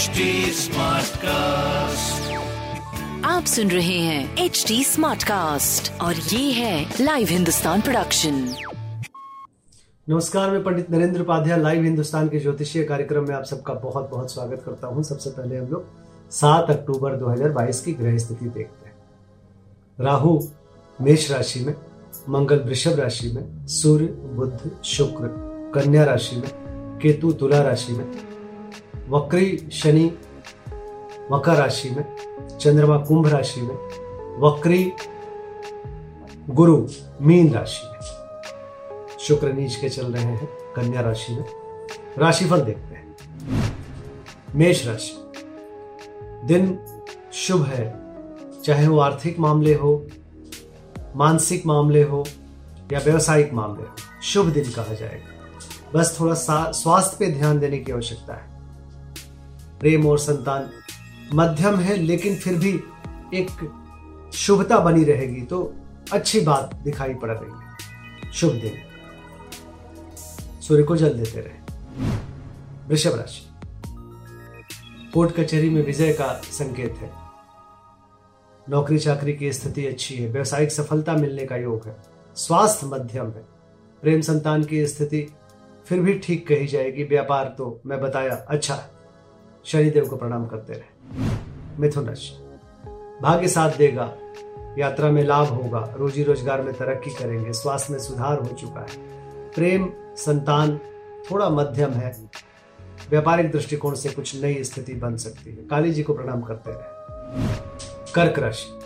HD Smartcast. आप सुन रहे हैं एच डी स्मार्ट कास्ट और ये है लाइव हिंदुस्तान प्रोडक्शन नमस्कार मैं पंडित नरेंद्र उपाध्याय लाइव हिंदुस्तान के ज्योतिषीय कार्यक्रम में आप सबका बहुत बहुत स्वागत करता हूँ। सबसे पहले हम लोग 7 अक्टूबर 2022 की ग्रह स्थिति देखते हैं। राहु मेष राशि में मंगल वृषभ राशि में सूर्य बुध शुक्र कन्या राशि में केतु तुला राशि में वक्री शनि मकर राशि में, चंद्रमा कुंभ राशि में, वक्री गुरु मीन राशि में। शुक्र नीच के चल रहे हैं, कन्या राशि में। राशिफल देखते हैं। मेष राशि। दिन शुभ है। चाहे वो आर्थिक मामले हो, मानसिक मामले हो, या व्यवसायिक मामले हो, शुभ दिन कहा जाएगा। बस थोड़ा सा स्वास्थ्य पे ध्यान देने की आवश्यकता है। प्रेम और संतान। मध्यम है, लेकिन फिर भी एक शुभता बनी रहेगी। तो अच्छी बात दिखाई पड़ रही है। शुभ दिन। सूर्य को जल देते रहे। वृषभ राशि। कोर्ट कचहरी में विजय का संकेत है। नौकरी चाकरी की स्थिति अच्छी है। व्यवसायिक सफलता मिलने का योग है। स्वास्थ्य मध्यम है। प्रेम संतान की स्थिति फिर भी ठीक कही जाएगी। व्यापार तो मैं बताया अच्छा है। शनिदेव को प्रणाम करते रहे। मिथुन राशि भाग्य साथ देगा, यात्रा में लाभ होगा, रोजी रोज़गार में तरक्की करेंगे, स्वास्थ्य में सुधार हो चुका है। प्रेम, संतान थोड़ा मध्यम है। व्यापारिक दृष्टिकोण से कुछ नई स्थिति बन सकती है। काली जी को प्रणाम करते रहे। कर्क राशि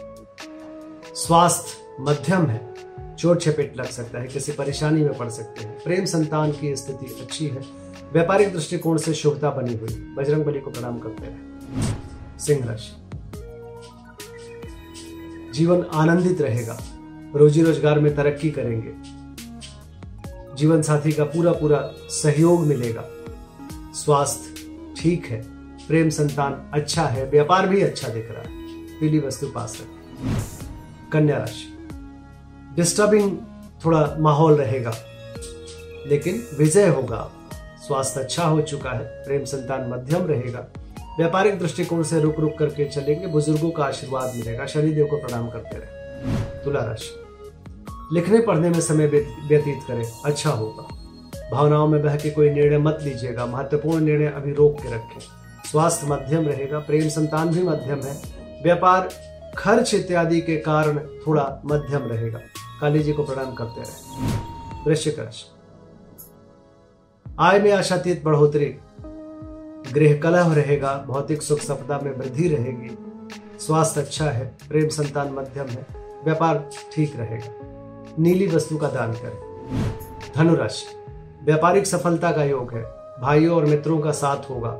स्वास्थ्य मध्यम है। चोट चपेट लग सकता है, किसी परेशानी में पड़ सकते हैं। प्रेम, संतान की स्थिति अच्छी है। व्यापारिक दृष्टिकोण से शुभता बनी हुई, बजरंग बली को प्रणाम करते हैं। सिंह राशि जीवन आनंदित रहेगा, रोजी रोज़गार में तरक्की करेंगे। जीवन साथी का पूरा पूरा सहयोग मिलेगा। स्वास्थ्य ठीक है, प्रेम संतान अच्छा है, व्यापार भी अच्छा दिख रहा है, पीली वस्तु पास रखें। कन्या राशि। डिस्टर्बिंग थोड़ा माहौल रहेगा, लेकिन विजय होगा। स्वास्थ्य अच्छा हो चुका है, प्रेम संतान मध्यम रहेगा। व्यापारिक दृष्टिकोण से रुक रुक करके चलेंगे, बुज़ुर्गों का आशीर्वाद मिलेगा, शनिदेव को प्रणाम करते रहे। तुला राशि। लिखने पढ़ने में समय व्यतीत करें अच्छा होगा। भावनाओं में बह के कोई निर्णय मत लीजिएगा, महत्वपूर्ण निर्णय अभी रोक के रखें। स्वास्थ्य मध्यम रहेगा, प्रेम संतान भी मध्यम है। व्यापार, खर्च इत्यादि के कारण थोड़ा मध्यम रहेगा। काली जी को प्रणाम करते रहे। वृश्चिक राशि। आय में आशातीत बढ़ोतरी। गृह कलह रहेगा, भौतिक सुख सफलता में वृद्धि रहेगी। स्वास्थ्य अच्छा है, प्रेम संतान मध्यम है, व्यापार ठीक रहेगा। नीली वस्तु का दान करें। धनुराशि, व्यापारिक सफलता का योग है, भाइयों और मित्रों का साथ होगा,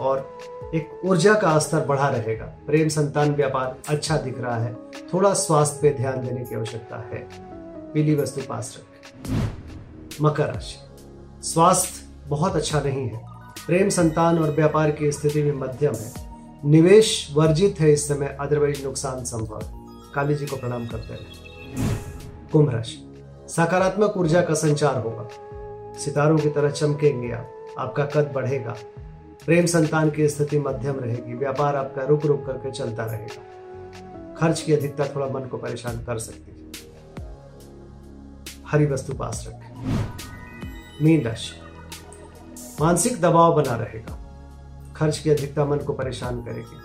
और एक ऊर्जा का स्तर बढ़ा रहेगा। प्रेम संतान व्यापार अच्छा दिख रहा है, थोड़ा स्वास्थ्य पे ध्यान देने की आवश्यकता है। पीली वस्तु पास रखें। मकर राशि स्वास्थ्य बहुत अच्छा नहीं है। प्रेम संतान और व्यापार की स्थिति में मध्यम है। निवेश वर्जित है इस समय अदरवाइज़ नुकसान संभव। काली जी को प्रणाम करते हैं। कुंभ राशि। सकारात्मक ऊर्जा का संचार होगा। सितारों की तरह चमकेंगे आप। आपका कद बढ़ेगा। प्रेम संतान की स्थिति मध्यम रहेगी। व्यापार आपका रुक रुक करके चलता रहेगा। खर्च की अधिकता थोड़ा मन को परेशान कर सकती है। हरी वस्तु पास रखें। मीन राशि मानसिक दबाव बना रहेगा। खर्च की अधिकता मन को परेशान करेगी।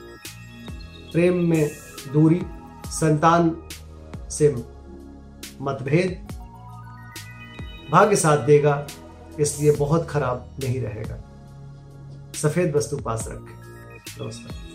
प्रेम में दूरी, संतान से मतभेद भाग्य साथ देगा, इसलिए बहुत खराब नहीं रहेगा। सफ़ेद वस्तु पास रखें। नमस्कार।